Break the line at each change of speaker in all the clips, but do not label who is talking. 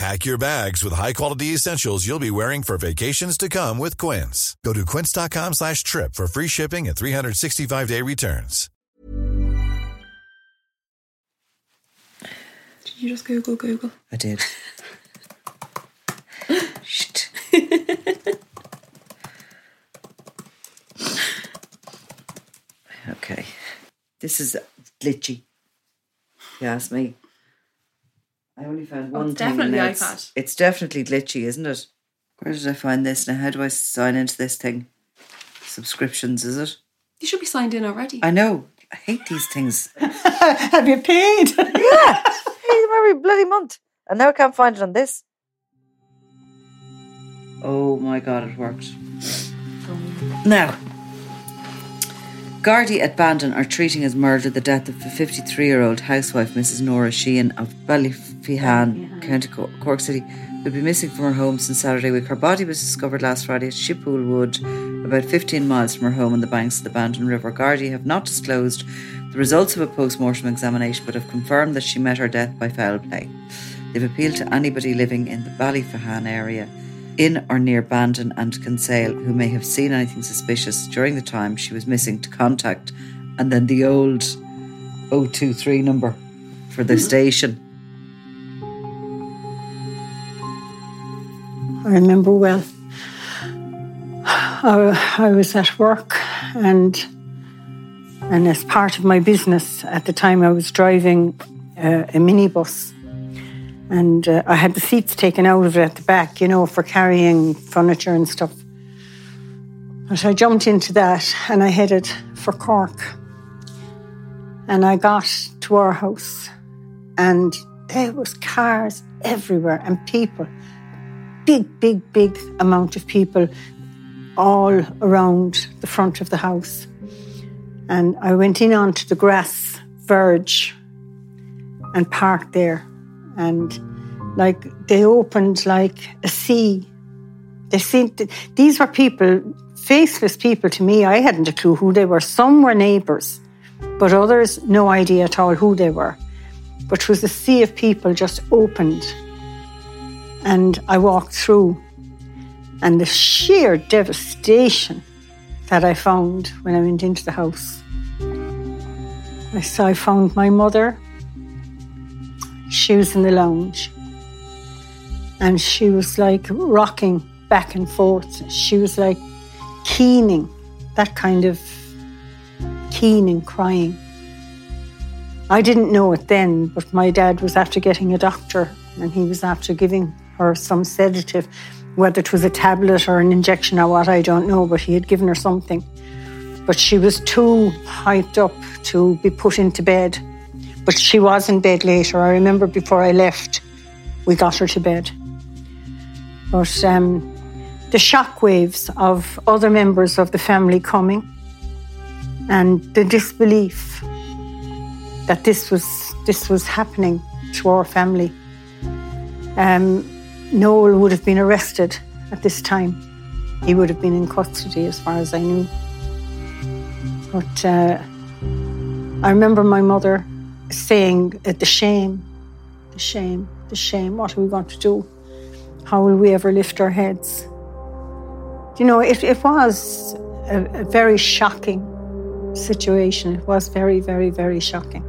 Pack your bags with high-quality essentials you'll be wearing for vacations to come with Quince. Go to quince.com slash trip for free shipping and 365-day returns.
Did you just Google Google?
I did. Shh. okay. This is glitchy. You ask me. I only found
Oh,
one
it's
thing.
definitely
it's,
iPad.
it's definitely glitchy, isn't it? Where did I find this now? How do I sign into this thing? Subscriptions, is it?
You should be signed in already.
I know. I hate these things.
Have you paid?
yeah. Hey, every bloody month. And now I can't find it on this. Oh my god, it worked. Oh. Now, Gardaí at Bandon are treating as murder the death of a 53 year old housewife, Mrs. Nora Sheehan of Ballyphehane, County Cork City, who had been missing from her home since Saturday week. Her body was discovered last Friday at Shippool Wood, about 15 miles from her home on the banks of the Bandon River. Gardaí have not disclosed the results of a post mortem examination but have confirmed that she met her death by foul play. They've appealed to anybody living in the Ballyphehane area in or near Bandon and Kinsale who may have seen anything suspicious during the time she was missing to contact and then the old 023 number for the station.
I remember well. I, I was at work and and as part of my business at the time I was driving uh, a minibus and uh, I had the seats taken out of it at the back, you know, for carrying furniture and stuff. But I jumped into that and I headed for Cork. And I got to our house and there was cars everywhere and people big, big, big amount of people all around the front of the house. And I went in onto the grass verge and parked there. And like they opened like a sea. They seemed these were people, faceless people to me. I hadn't a clue who they were. Some were neighbours, but others no idea at all who they were. But it was a sea of people just opened and I walked through, and the sheer devastation that I found when I went into the house. I saw I found my mother. She was in the lounge, and she was like rocking back and forth. She was like keening, that kind of keening, and crying. I didn't know it then, but my dad was after getting a doctor and he was after giving her some sedative, whether it was a tablet or an injection or what, I don't know, but he had given her something. But she was too hyped up to be put into bed. But she was in bed later. I remember before I left, we got her to bed. But um, the shockwaves of other members of the family coming and the disbelief that this was this was happening to our family. Um, Noel would have been arrested at this time. He would have been in custody, as far as I knew. But uh, I remember my mother saying, uh, "The shame, the shame, the shame. What are we going to do? How will we ever lift our heads?" You know, it, it was a, a very shocking situation. It was very, very, very shocking.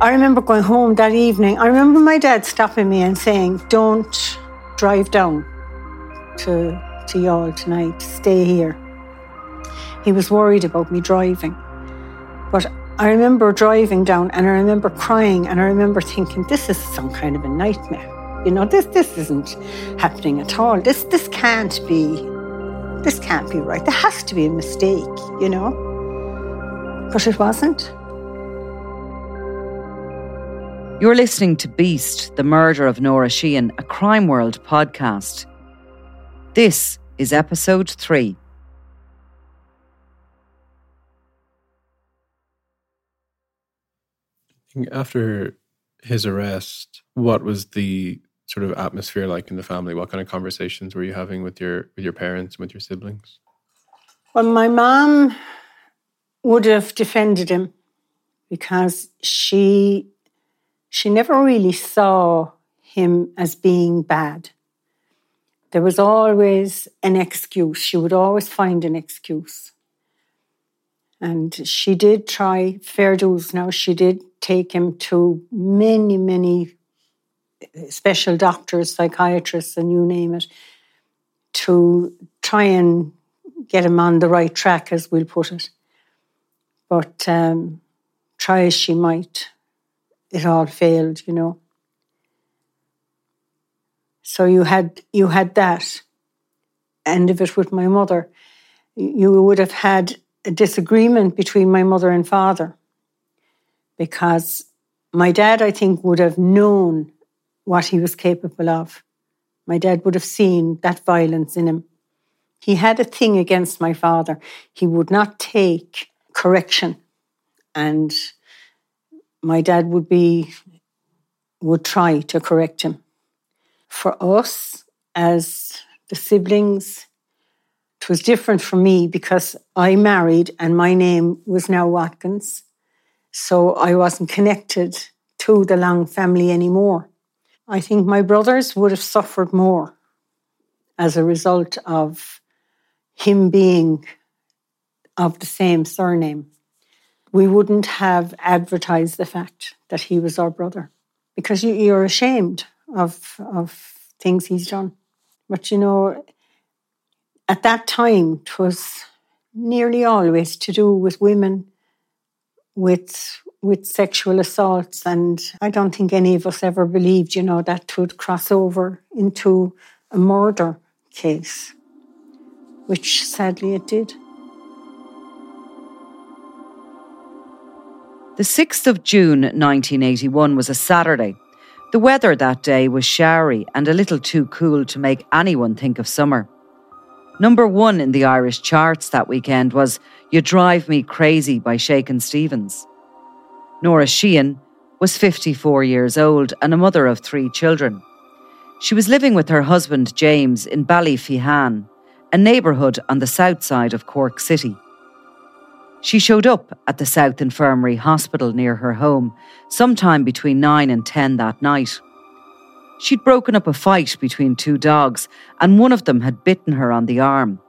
I remember going home that evening. I remember my dad stopping me and saying, Don't drive down to, to Youghal tonight, stay here. He was worried about me driving. But I remember driving down and I remember crying and I remember thinking, this is some kind of a nightmare. You know, this this isn't happening at all. This this can't be this can't be right. There has to be a mistake, you know. But it wasn't.
You're listening to Beast, the murder of Nora Sheehan, a Crime World podcast. This is episode three.
After his arrest, what was the sort of atmosphere like in the family? What kind of conversations were you having with your with your parents and with your siblings?
Well, my mom would have defended him because she she never really saw him as being bad. There was always an excuse. She would always find an excuse. And she did try fair dues now. She did take him to many, many special doctors, psychiatrists, and you name it, to try and get him on the right track, as we'll put it. But um, try as she might, it all failed, you know. So you had you had that end of it with my mother. You would have had a disagreement between my mother and father because my dad, I think, would have known what he was capable of. My dad would have seen that violence in him. He had a thing against my father. He would not take correction. And my dad would be, would try to correct him. For us, as the siblings, it was different for me because I married and my name was now Watkins. So I wasn't connected to the Long family anymore. I think my brothers would have suffered more as a result of him being of the same surname. We wouldn't have advertised the fact that he was our brother because you, are ashamed of, of things he's done. But you know, at that time, it was nearly always to do with women, with with sexual assaults. And I don't think any of us ever believed, you know, that would cross over into a murder case, which sadly it did.
The 6th of June 1981 was a Saturday. The weather that day was showery and a little too cool to make anyone think of summer. Number one in the Irish charts that weekend was You Drive Me Crazy by Shakin' Stevens. Nora Sheehan was 54 years old and a mother of three children. She was living with her husband James in Ballyphehane, a neighbourhood on the south side of Cork City. She showed up at the South Infirmary Hospital near her home sometime between 9 and 10 that night. She'd broken up a fight between two dogs, and one of them had bitten her on the arm.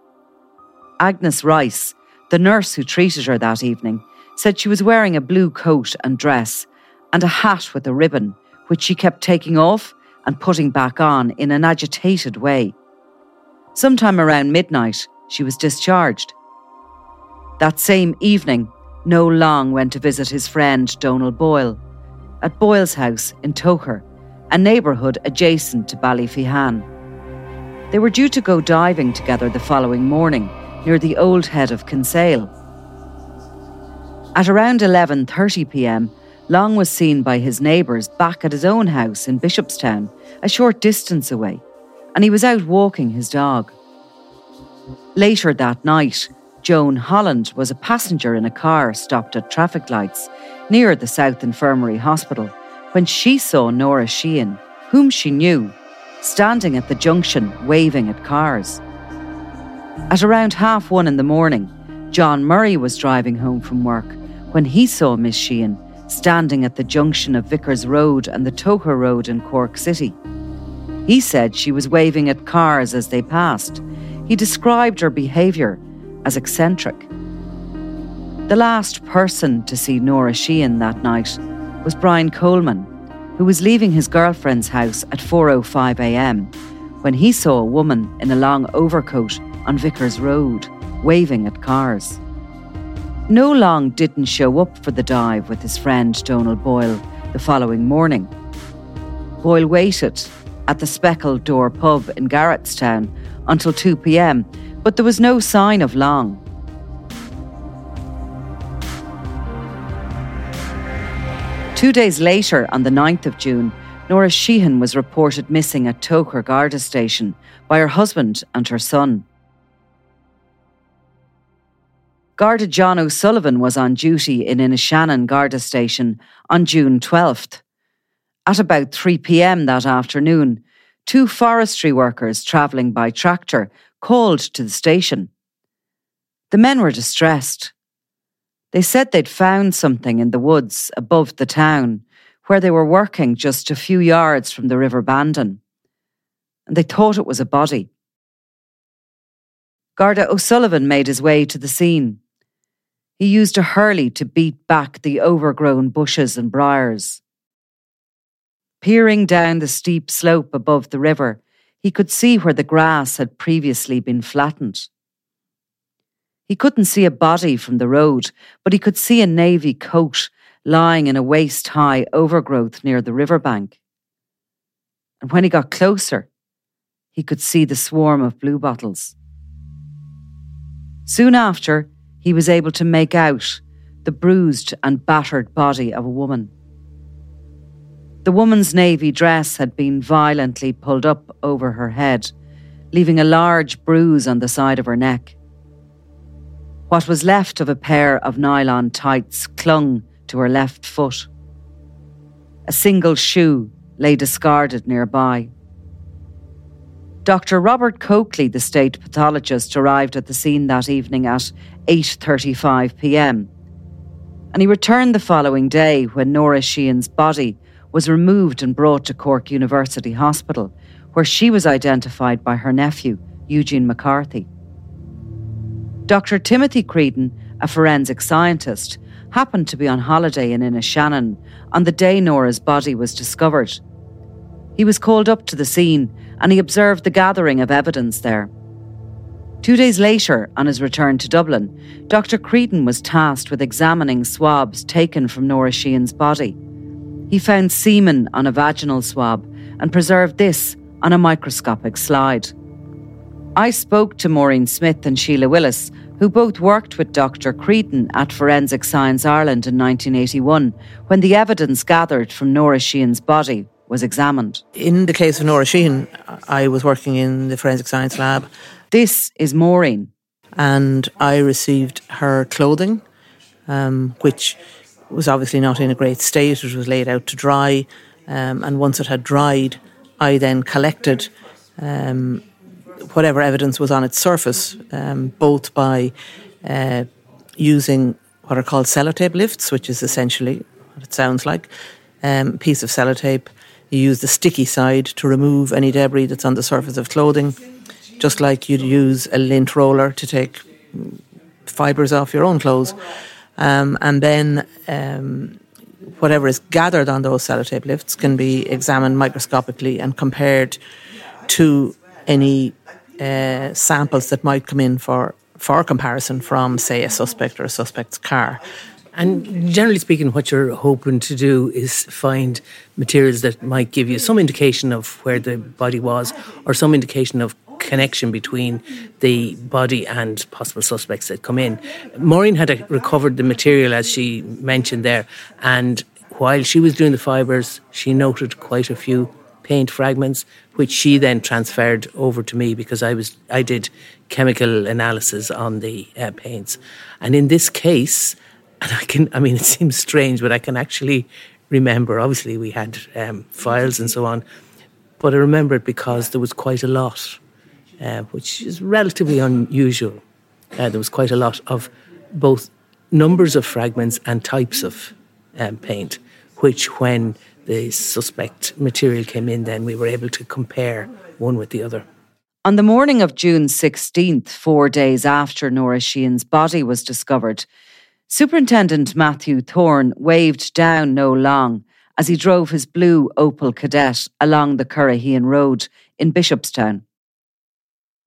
Agnes Rice, the nurse who treated her that evening, said she was wearing a blue coat and dress and a hat with a ribbon, which she kept taking off and putting back on in an agitated way. Sometime around midnight, she was discharged. That same evening, Noel Long went to visit his friend Donal Boyle at Boyle's house in Togher, a neighbourhood adjacent to Ballyphehane. They were due to go diving together the following morning near the old head of Kinsale. At around 11:30 p.m., Long was seen by his neighbours back at his own house in Bishopstown, a short distance away, and he was out walking his dog. Later that night, Joan Holland was a passenger in a car stopped at traffic lights near the South Infirmary Hospital when she saw Nora Sheehan, whom she knew, standing at the junction waving at cars. At around half one in the morning, John Murray was driving home from work when he saw Miss Sheehan standing at the junction of Vickers Road and the Togher Road in Cork City. He said she was waving at cars as they passed. He described her behaviour as eccentric. The last person to see Nora Sheehan that night was Brian Coleman, who was leaving his girlfriend's house at 4:05 a.m. when he saw a woman in a long overcoat on Vickers Road waving at cars. Noel Long didn't show up for the dive with his friend Donal Boyle the following morning. Boyle waited at the Speckled Door pub in Garrettstown until 2 pm, but there was no sign of Long. Two days later, on the 9th of June, Nora Sheehan was reported missing at Togher Garda station by her husband and her son. Garda John O'Sullivan was on duty in Inishannon Garda station on June 12th. At about 3 pm that afternoon, two forestry workers travelling by tractor called to the station. The men were distressed. They said they'd found something in the woods above the town, where they were working just a few yards from the River Bandon, and they thought it was a body. Garda O'Sullivan made his way to the scene. He used a hurley to beat back the overgrown bushes and briars. Peering down the steep slope above the river, he could see where the grass had previously been flattened. He couldn't see a body from the road, but he could see a navy coat lying in a waist high overgrowth near the riverbank. And when he got closer, he could see the swarm of bluebottles. Soon after, he was able to make out the bruised and battered body of a woman. The woman's navy dress had been violently pulled up over her head, leaving a large bruise on the side of her neck. What was left of a pair of nylon tights clung to her left foot. A single shoe lay discarded nearby. Dr. Robert Coakley, the state pathologist, arrived at the scene that evening at 8:35 p.m. And he returned the following day when Nora Sheehan's body was removed and brought to Cork University Hospital, where she was identified by her nephew, Eugene McCarthy. Dr. Timothy Creedon, a forensic scientist, happened to be on holiday in Inishannon on the day Nora's body was discovered. He was called up to the scene and he observed the gathering of evidence there. Two days later, on his return to Dublin, Dr. Creedon was tasked with examining swabs taken from Nora Sheehan's body. He found semen on a vaginal swab and preserved this on a microscopic slide. I spoke to Maureen Smith and Sheila Willis, who both worked with Dr. Creedon at Forensic Science Ireland in 1981 when the evidence gathered from Nora Sheehan's body was examined.
In the case of Nora Sheehan, I was working in the Forensic Science Lab.
This is Maureen.
And I received her clothing, um, which was obviously not in a great state. It was laid out to dry. Um, and once it had dried, I then collected um, whatever evidence was on its surface, um, both by uh, using what are called sellotape lifts, which is essentially what it sounds like um, a piece of sellotape. You use the sticky side to remove any debris that's on the surface of clothing, just like you'd use a lint roller to take fibres off your own clothes. Um, and then um, whatever is gathered on those sellotape lifts can be examined microscopically and compared to any uh, samples that might come in for for comparison from, say, a suspect or a suspect's car.
And generally speaking, what you're hoping to do is find materials that might give you some indication of where the body was or some indication of connection between the body and possible suspects that come in. Maureen had recovered the material, as she mentioned there, and while she was doing the fibres, she noted quite a few paint fragments, which she then transferred over to me because I was I did chemical analysis on the uh, paints, and in this case, and I can I mean it seems strange, but I can actually remember. Obviously, we had um, files and so on, but I remember it because there was quite a lot, uh, which is relatively unusual. Uh, there was quite a lot of both numbers of fragments and types of um, paint, which when the suspect material came in, then we were able to compare one with the other.
On the morning of June 16th, four days after Nora Sheehan's body was discovered, Superintendent Matthew Thorne waved down Noel Long as he drove his blue Opel Kadett along the Curraheen Road in Bishopstown.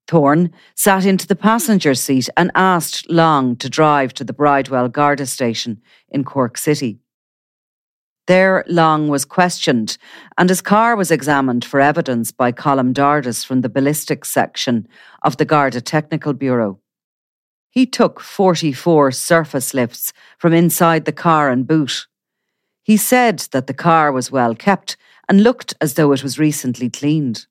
Thorne sat into the passenger seat and asked Long to drive to the Bridewell Garda station in Cork City. There, Long was questioned, and his car was examined for evidence by Colm Dardis from the ballistics section of the Garda Technical Bureau. He took 44 surface lifts from inside the car and boot. He said that the car was well kept and looked as though it was recently cleaned.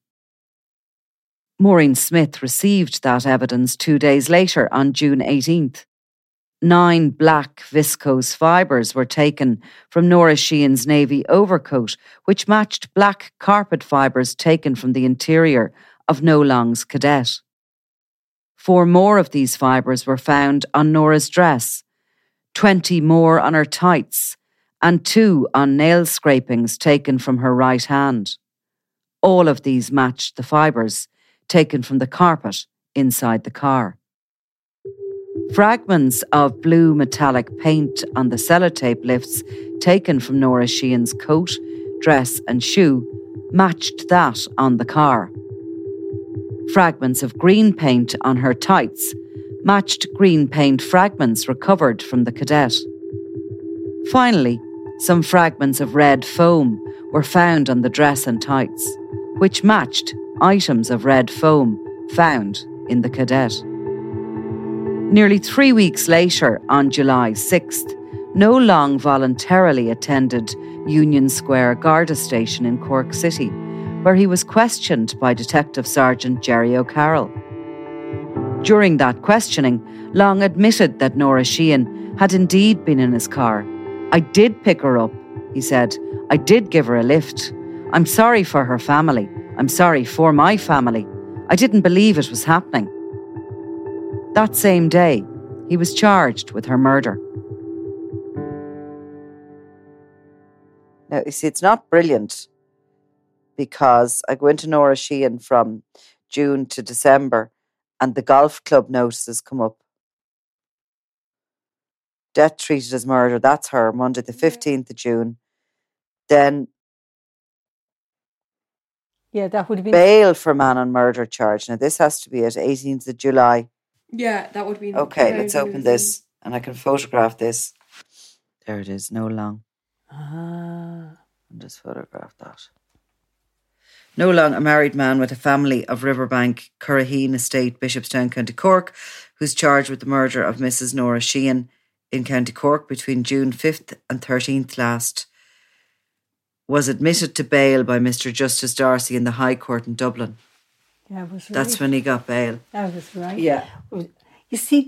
Maureen Smith received that evidence two days later on June 18th. Nine black viscose fibres were taken from Nora Sheehan's navy overcoat, which matched black carpet fibres taken from the interior of Noel Long's Kadett. Four more of these fibres were found on Nora's dress, 20 more on her tights, and two on nail scrapings taken from her right hand. All of these matched the fibres taken from the carpet inside the car. Fragments of blue metallic paint on the sellotape lifts taken from Nora Sheehan's coat, dress, and shoe matched that on the car. Fragments of green paint on her tights matched green paint fragments recovered from the Kadett. Finally, some fragments of red foam were found on the dress and tights, which matched items of red foam found in the Kadett. Nearly three weeks later, on July 6th, Noel Long voluntarily attended Union Square Garda Station in Cork City, where he was questioned by Detective Sergeant Jerry O'Carroll. During that questioning, Long admitted that Nora Sheehan had indeed been in his car. I did pick her up, he said. I did give her a lift. I'm sorry for her family. I'm sorry for my family. I didn't believe it was happening. That same day, he was charged with her murder. Now, you see, it's not brilliant because I go into Norah Sheehan from June to December and the golf club notices come up. Death treated as murder, that's her, Monday the 15th of June. Then
Yeah, that would be
bail for man on murder charge. Now, this has to be at 18th of July.
Yeah, that would be.
Okay, let's open this and I can photograph this. There it is, Noel Long.
Ah.
I'll just photograph that. Noel Long, a married man with a family of Riverbank, Curraheen Estate, Bishopstown, County Cork, who's charged with the murder of Mrs. Nora Sheehan in County Cork between June 5th and 13th last, was admitted to bail by Mr. Justice Darcy in the High Court in Dublin.
That was right.
That's when he got bail.
That was right.
Yeah.
You see,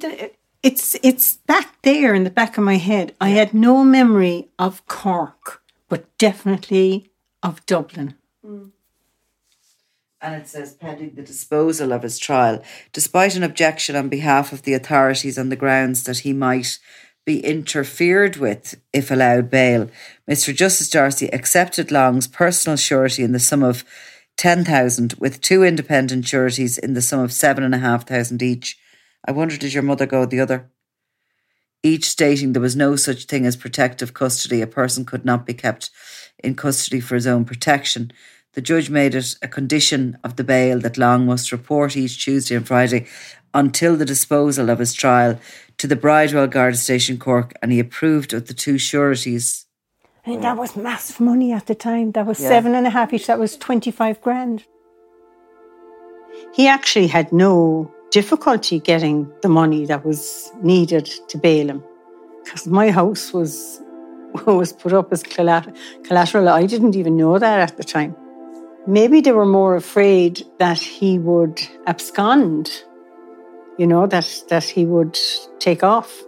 it's it's back there in the back of my head. I had no memory of Cork, but definitely of Dublin. Mm.
And it says pending the disposal of his trial, despite an objection on behalf of the authorities on the grounds that he might be interfered with if allowed bail. Mr. Justice Darcy accepted Long's personal surety in the sum of ten thousand, with two independent sureties in the sum of seven and a half thousand each. I wonder did your mother go the other? Each stating there was no such thing as protective custody. A person could not be kept in custody for his own protection. The judge made it a condition of the bail that Long must report each Tuesday and Friday until the disposal of his trial to the Bridewell Garda Station Cork, and he approved of the two sureties.
I mean, that was massive money at the time. That was
Yeah.
seven and a half each. That was 25 grand. He actually had no difficulty getting the money that was needed to bail him because my house was was put up as collateral. I didn't even know that at the time. Maybe they were more afraid that he would abscond, you know, that, that he would take off.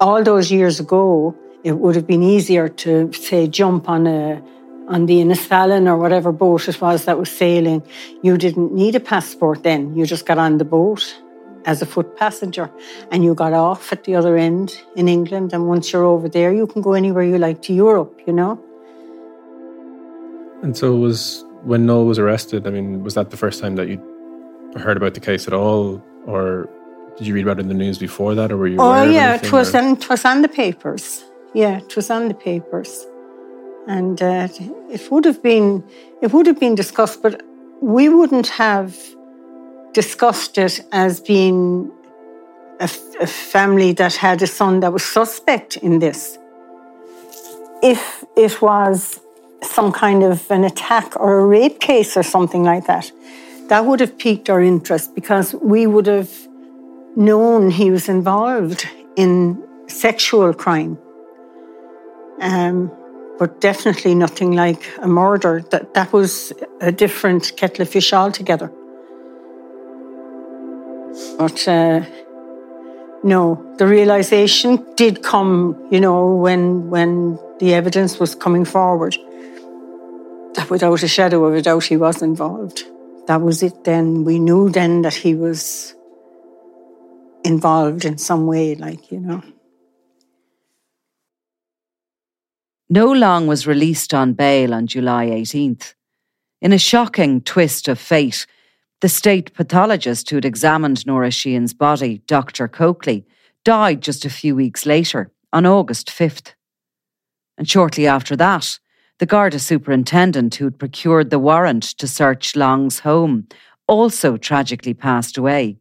All those years ago, it would have been easier to, say, jump on a on the Innisfallen or whatever boat it was that was sailing. You didn't need a passport then. You just got on the boat as a foot passenger and you got off at the other end in England. And once you're over there, you can go anywhere you like to Europe, you know?
And so it was when Noel was arrested. I mean, was that the first time that you heard about the case at all, or did you read about it in the news before that, or were you?
Oh yeah, it was on it was on the papers. Yeah, it was on the papers, and uh, it would have been it would have been discussed, but we wouldn't have discussed it as being a, a family that had a son that was suspect in this. If it was some kind of an attack or a rape case or something like that, that would have piqued our interest because we would have known he was involved in sexual crime. Um, but definitely nothing like a murder. That that was a different kettle of fish altogether. But uh, no, the realization did come, you know, when when the evidence was coming forward without a shadow of a doubt he was involved. That was it then. We knew then that he was involved in some way, like, you know.
Noel Long was released on bail on July 18th. In a shocking twist of fate, the state pathologist who had examined Nora Sheehan's body, Dr. Coakley, died just a few weeks later, on August 5th. And shortly after that, the Garda superintendent who'd procured the warrant to search Long's home also tragically passed away.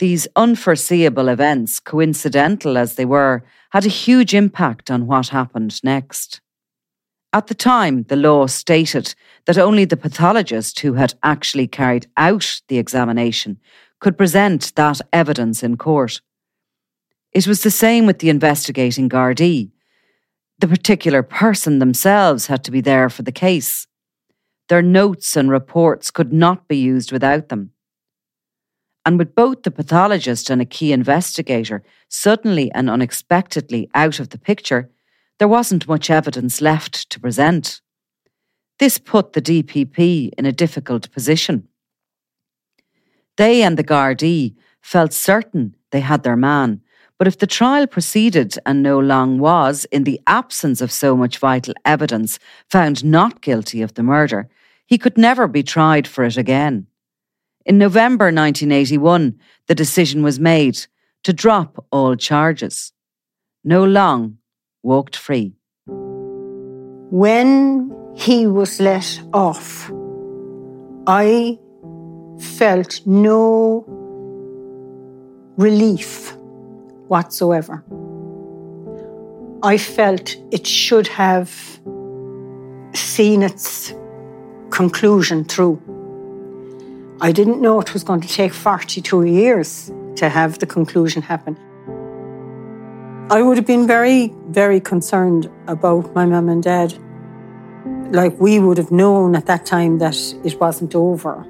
These unforeseeable events, coincidental as they were, had a huge impact on what happened next. At the time, the law stated that only the pathologist who had actually carried out the examination could present that evidence in court. It was the same with the investigating Gardaí. The particular person themselves had to be there for the case. Their notes and reports could not be used without them. And with both the pathologist and a key investigator suddenly and unexpectedly out of the picture, there wasn't much evidence left to present. This put the DPP in a difficult position. They and the Gardaí felt certain they had their man, but if the trial proceeded and Noel Long was, in the absence of so much vital evidence, found not guilty of the murder, he could never be tried for it again. In November 1981, the decision was made to drop all charges. Noel Long walked free.
When he was let off, I felt no relief whatsoever. I felt it should have seen its conclusion through. I didn't know it was going to take 42 years to have the conclusion happen. I would have been very, very concerned about my mum and dad. Like we would have known at that time that it wasn't over.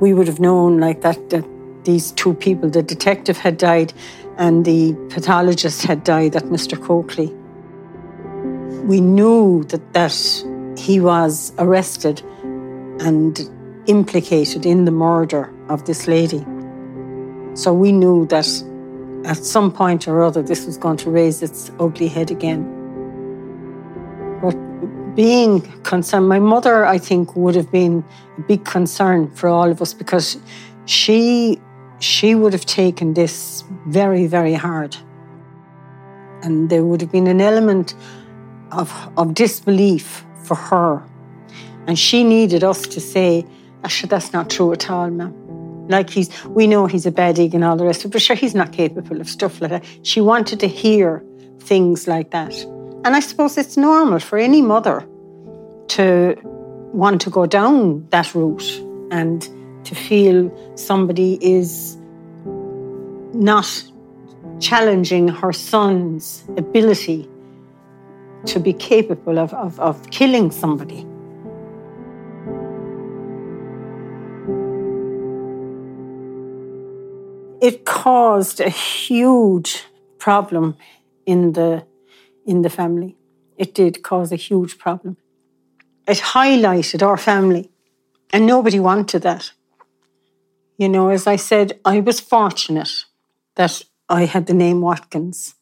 We would have known like that, that these two people, the detective had died and the pathologist had died, that Mr. Coakley. We knew that, that he was arrested and implicated in the murder of this lady. So we knew that at some point or other this was going to raise its ugly head again. But being concerned, my mother, I think, would have been a big concern for all of us because she she would have taken this very, very hard. And there would have been an element of, of disbelief for her. And she needed us to say, Asha, that's not true at all, ma'am. Like he's, we know he's a bad egg and all the rest of it, but sure, he's not capable of stuff like that. She wanted to hear things like that. And I suppose it's normal for any mother to want to go down that route and to feel somebody is not challenging her son's ability to be capable of, of, of killing somebody. it caused a huge problem in the in the family. It did cause a huge problem. It highlighted our family, and nobody wanted that. You know, as I said, I was fortunate that I had the name Watkins,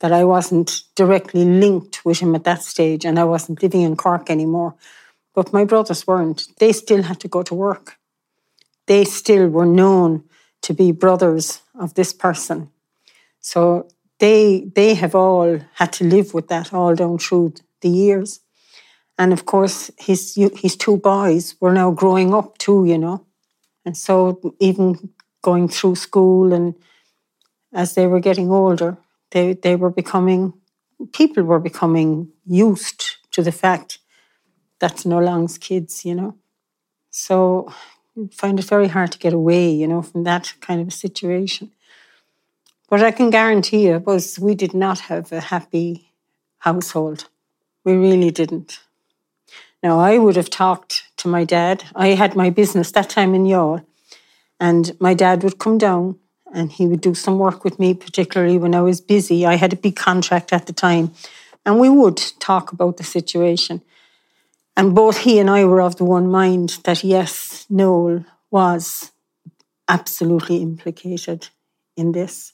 that I wasn't directly linked with him at that stage, and I wasn't living in Cork anymore. But my brothers weren't. They still had to go to work. They still were known to be brothers of this person. So they they have all had to live with that all down through the years. And of course, his his two boys were now growing up too, you know. And so, even going through school and as they were getting older, they, they were becoming, people were becoming used to the fact that's Nolan's kids, you know. So, find it very hard to get away, you know, from that kind of a situation. But I can guarantee you, was we did not have a happy household. We really didn't. Now, I would have talked to my dad. I had my business that time in Youghal, and my dad would come down and he would do some work with me, particularly when I was busy. I had a big contract at the time, and we would talk about the situation. And both he and I were of the one mind that yes, Noel was absolutely implicated in this.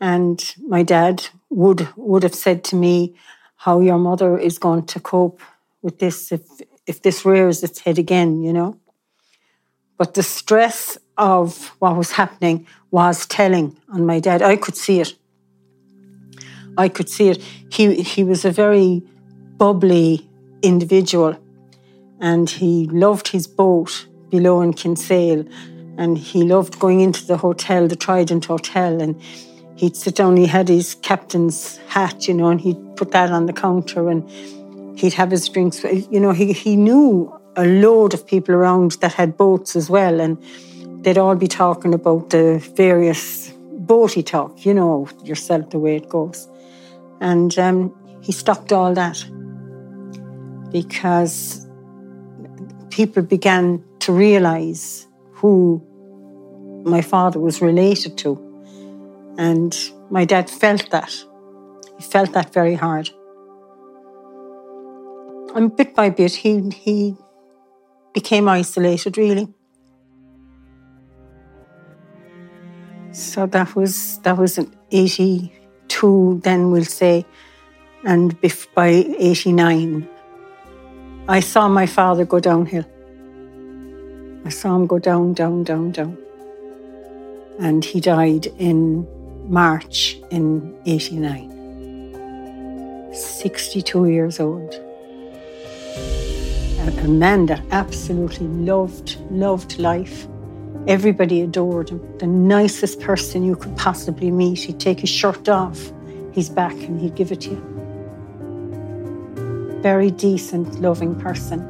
And my dad would would have said to me how your mother is going to cope with this if if this rears its head again, you know. But the stress of what was happening was telling on my dad. I could see it. I could see it. He he was a very bubbly individual and he loved his boat below in Kinsale and he loved going into the hotel, the Trident Hotel, and he'd sit down, he had his captain's hat, you know, and he'd put that on the counter and he'd have his drinks. You know, he, he knew a load of people around that had boats as well, and they'd all be talking about the various boaty talk, you know, yourself the way it goes. And um, he stopped all that because people began to realize who my father was related to. And my dad felt that. He felt that very hard. And bit by bit, he, he became isolated, really. So that was that was an 82, then we'll say, and by 89, I saw my father go downhill. I saw him go down, down, down, down. And he died in March in 89. 62 years old. A, man that absolutely loved, loved life. Everybody adored him. The nicest person you could possibly meet. He'd take his shirt off, his back, and he'd give it to you. Very decent, loving person.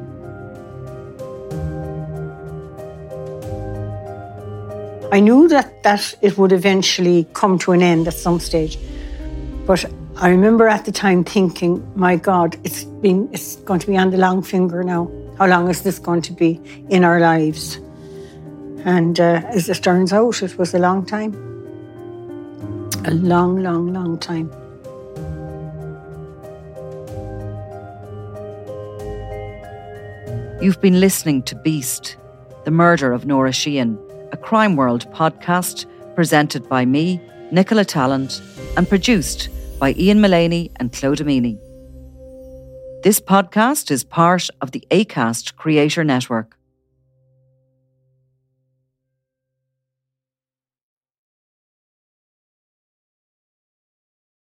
I knew that, that it would eventually come to an end at some stage. But I remember at the time thinking, my God, it's been it's going to be on the long finger now. How long is this going to be in our lives? And uh, as it turns out, it was a long time. A long, long, long time.
You've been listening to Beast, the murder of Nora Sheehan a Crime World podcast presented by me, Nicola Tallant, and produced by Ian Mullaney and Claude Amini. This podcast is part of the ACAST Creator Network.